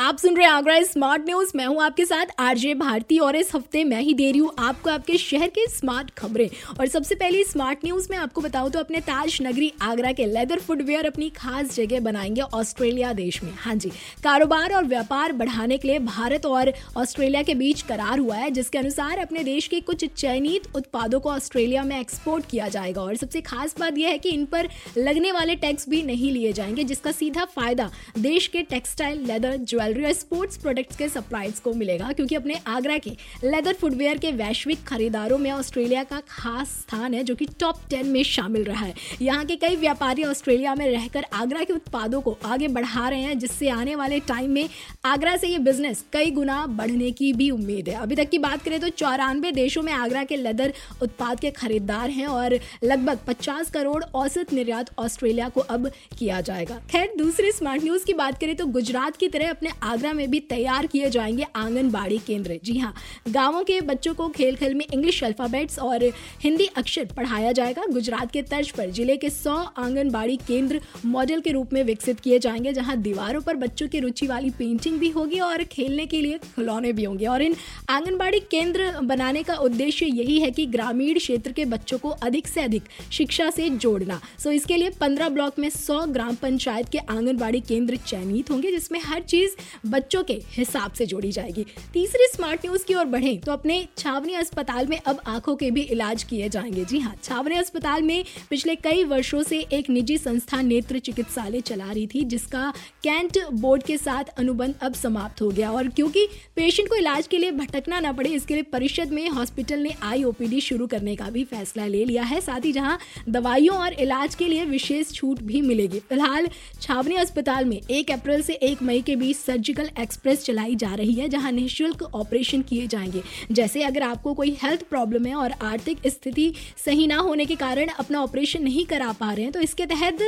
आप सुन रहे हैं आगरा स्मार्ट न्यूज़। मैं हूँ आपके साथ आरजे भारती और इस हफ़्ते मैं ही दे रही हूँ आपको आपके शहर के स्मार्ट खबरें। और सबसे पहले स्मार्ट न्यूज़ में आपको बताऊँ तो अपने ताज नगरी आगरा के लेदर फुटवेयर अपनी खास जगह बनाएँगे ऑस्ट्रेलिया देश में। हाँ जी, कारोबार और व्यापार बढ़ाने के लिए भारत और ऑस्ट्रेलिया के बीच करार हुआ है, जिसके अनुसार अपने देश के कुछ चयनित उत्पादों को ऑस्ट्रेलिया में एक्सपोर्ट किया जाएगा। और सबसे खास बात यह है कि इन पर लगने वाले टैक्स भी नहीं लिए जाएँगे, जिसका सीधा फ़ायदा देश के टेक्सटाइल, लेदर, ज्वेलरी ज्वेलरी और स्पोर्ट्स प्रोडक्ट्स के सप्लाइज को मिलेगा, क्योंकि अपने आगरा के लेदर फुटवेयर के वैश्विक खरीदारों में ऑस्ट्रेलिया का खास स्थान है, जो कि टॉप टेन में शामिल रहा है। यहाँ के कई व्यापारी ऑस्ट्रेलिया में रहकर आगरा के उत्पादों को आगे बढ़ा रहे हैं, जिससे आने वाले टाइम में आगरा से ये बिज़नेस कई गुना बढ़ने की भी उम्मीद है। अभी तक की बात करें तो चौरानवे देशों में आगरा के लेदर उत्पाद के खरीदार हैं और लगभग 50 करोड़ औसत निर्यात ऑस्ट्रेलिया को अब किया जाएगा। खैर, दूसरी स्मार्ट न्यूज़ की बात करें तो गुजरात की तरह अपने आगरा में भी तैयार किए जाएँगे आंगनबाड़ी केंद्र। जी हाँ गाँवों के बच्चों को खेल खेल में इंग्लिश अल्फाबेट्स और हिंदी अक्षर पढ़ाया जाएगा। गुजरात के तर्ज पर ज़िले के सौ आंगनबाड़ी केंद्र मॉडल के रूप में विकसित किए जाएँगे, जहाँ दीवारों पर बच्चों की रुचि वाली पेंटिंग भी होगी और खेलने के लिए खिलौने भी होंगे। और इन आंगनबाड़ी केंद्र बनाने का उद्देश्य यही है कि ग्रामीण क्षेत्र के बच्चों को अधिक से अधिक शिक्षा से जोड़ना। सो, इसके लिए पंद्रह ब्लॉक में सौ ग्राम पंचायत के आंगनबाड़ी केंद्र चयनित होंगे, जिसमें हर चीज़ बच्चों के हिसाब से जोड़ी जाएगी। तीसरी स्मार्ट न्यूज़ की ओर बढ़े तो अपने छावनी अस्पताल में अब आँखों के भी इलाज किए जाएँगे। जी हाँ छावनी अस्पताल में पिछले कई वर्षों से एक निजी संस्था नेत्र चिकित्सालय चला रही थी, जिसका कैंट बोर्ड के साथ अनुबंध अब समाप्त हो गया। और क्योंकि पेशेंट को इलाज के लिए भटकना न पड़े, इसके लिए परिषद में हॉस्पिटल ने आई शुरू करने का भी फैसला ले लिया है। साथ ही जहाँ दवाइयों और इलाज के लिए विशेष छूट भी मिलेगी। फ़िलहाल छावनी अस्पताल में एक अप्रैल से एक मई के बीच सर्जिकल एक्सप्रेस चलाई जा रही है, जहाँ निःशुल्क ऑपरेशन किए जाएँगे। जैसे अगर आपको कोई हेल्थ प्रॉब्लम है और आर्थिक स्थिति सही ना होने के कारण अपना ऑपरेशन नहीं करा पा रहे हैं तो इसके तहत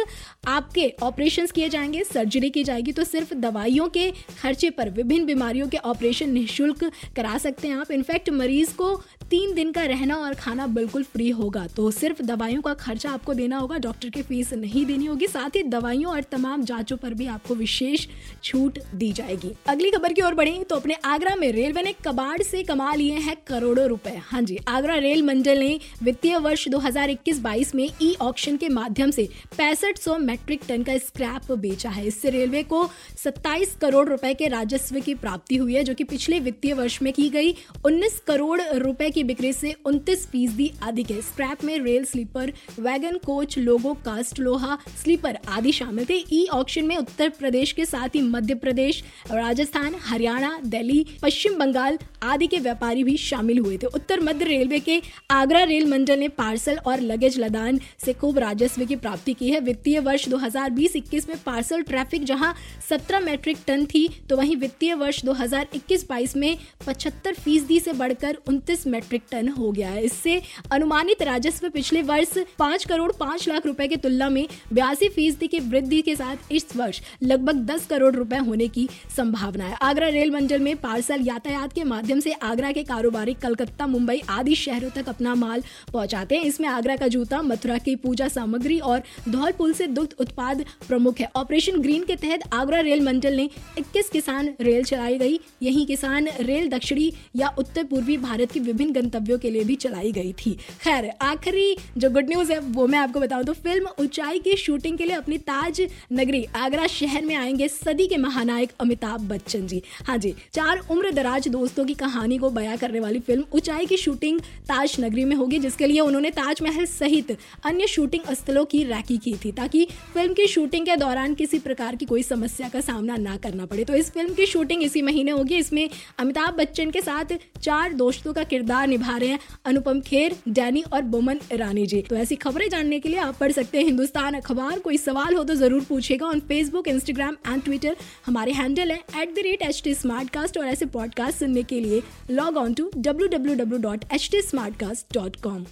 आपके ऑपरेशन किए जाएँगे, सर्जरी की जाएगी तो सिर्फ़ दवाइयों के खर्चे पर विभिन्न बीमारियों के ऑपरेशन निःशुल्क करा सकते हैं आप। इनफैक्ट मरीज़ को तीन दिन का रहना और खाना बिल्कुल फ्री होगा तो सिर्फ़ दवाइयों का खर्चा आपको देना होगा, डॉक्टर की फ़ीस नहीं देनी होगी। साथ ही दवाइयों और तमाम जांचों पर भी आपको विशेष छूट दी जाएगी। अगली खबर की ओर बढ़े तो अपने आगरा में रेलवे ने कबाड़ से कमा लिए हैं करोड़ों रुपए। हाँ जी, आगरा रेल मंडल ने वित्तीय वर्ष 2021-22 में ई ऑक्शन के माध्यम से पैंसठ मैट्रिक टन का स्क्रैप बेचा है। इससे रेलवे को 27 करोड़ रुपए के राजस्व की प्राप्ति हुई है, जो कि पिछले वित्तीय वर्ष में की गई 19 करोड़ रुपए की बिक्री से उनतीस फ़ीसदी अधिक है। स्क्रैप में रेल स्लीपर, वैगन कोच, लोगो कास्ट, लोहा, स्लीपर आदि शामिल थे। ई ऑक्शन में उत्तर प्रदेश के साथ ही मध्य प्रदेश राजस्थान, हरियाणा, दिल्ली, पश्चिम बंगाल आदि के व्यापारी भी शामिल हुए थे। उत्तर मध्य रेलवे के आगरा रेल मंडल ने पार्सल और लगेज लदान से खूब राजस्व की प्राप्ति की है। वित्तीय वर्ष 2020-21 में पार्सल ट्रैफ़िक जहाँ 17 मैट्रिक टन थी तो वहीं वित्तीय वर्ष 2021-22 में 75 फ़ीसदी से बढ़कर 29 मैट्रिक टन हो गया है। इससे अनुमानित राजस्व पिछले वर्ष पाँच करोड़ पाँच लाख रुपए की तुलना में बयासी फ़ीसदी की वृद्धि के साथ इस वर्ष लगभग दस करोड़ रुपए होने की संभावना है आगरा रेल मंडल में पार्सल यातायात के माध्यम से आगरा के कारोबारी कलकत्ता, मुंबई आदि शहरों तक अपना माल पहुंचाते हैं। इसमें आगरा का जूता, मथुरा की पूजा सामग्री और धौलपुर से दुग्ध उत्पाद प्रमुख है। ऑपरेशन ग्रीन के तहत आगरा रेल मंडल ने 21 किसान रेल चलाई गई। यही किसान रेल दक्षिणी या उत्तर पूर्वी भारत के विभिन्न गंतव्यों के लिए भी चलाई गई थी। खैर, आखिरी जो गुड न्यूज़ है, वो मैं आपको बताऊँ तो फ़िल्म ऊंचाई की शूटिंग के लिए अपनी ताज नगरी आगरा शहर में आएँगे सदी के महानायक अमिताभ बच्चन जी। हाँ जी, चार उम्र दराज दोस्तों की कहानी को बयां करने वाली फ़िल्म ऊंचाई की शूटिंग ताज नगरी में होगी, जिसके लिए उन्होंने ताजमहल सहित अन्य शूटिंग स्थलों की रैकी की थी, ताकि फ़िल्म की शूटिंग के दौरान किसी प्रकार की कोई समस्या का सामना ना करना पड़े। तो इस फ़िल्म की शूटिंग इसी महीने होगी, इसमें अमिताभ बच्चन के साथ चार दोस्तों का किरदार निभा रहे हैं अनुपम खेर, डैनी और बोमन ईरानी जी। तो ऐसी खबरें जानने के लिए आप पढ़ सकते हैं हिंदुस्तान अखबार। कोई सवाल हो तो ज़रूर पूछेगा on Facebook Instagram and Twitter हमारे हैंडल है at the rate H T smart cast और ऐसे पॉडकास्ट सुनने के लिए log on to W W W dot H T smart cast dot com.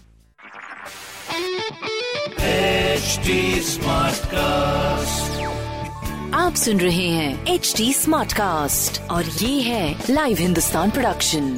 आप सुन रहे हैं एच टी स्मार्ट कास्ट और ये है लाइव हिंदुस्तान प्रोडक्शन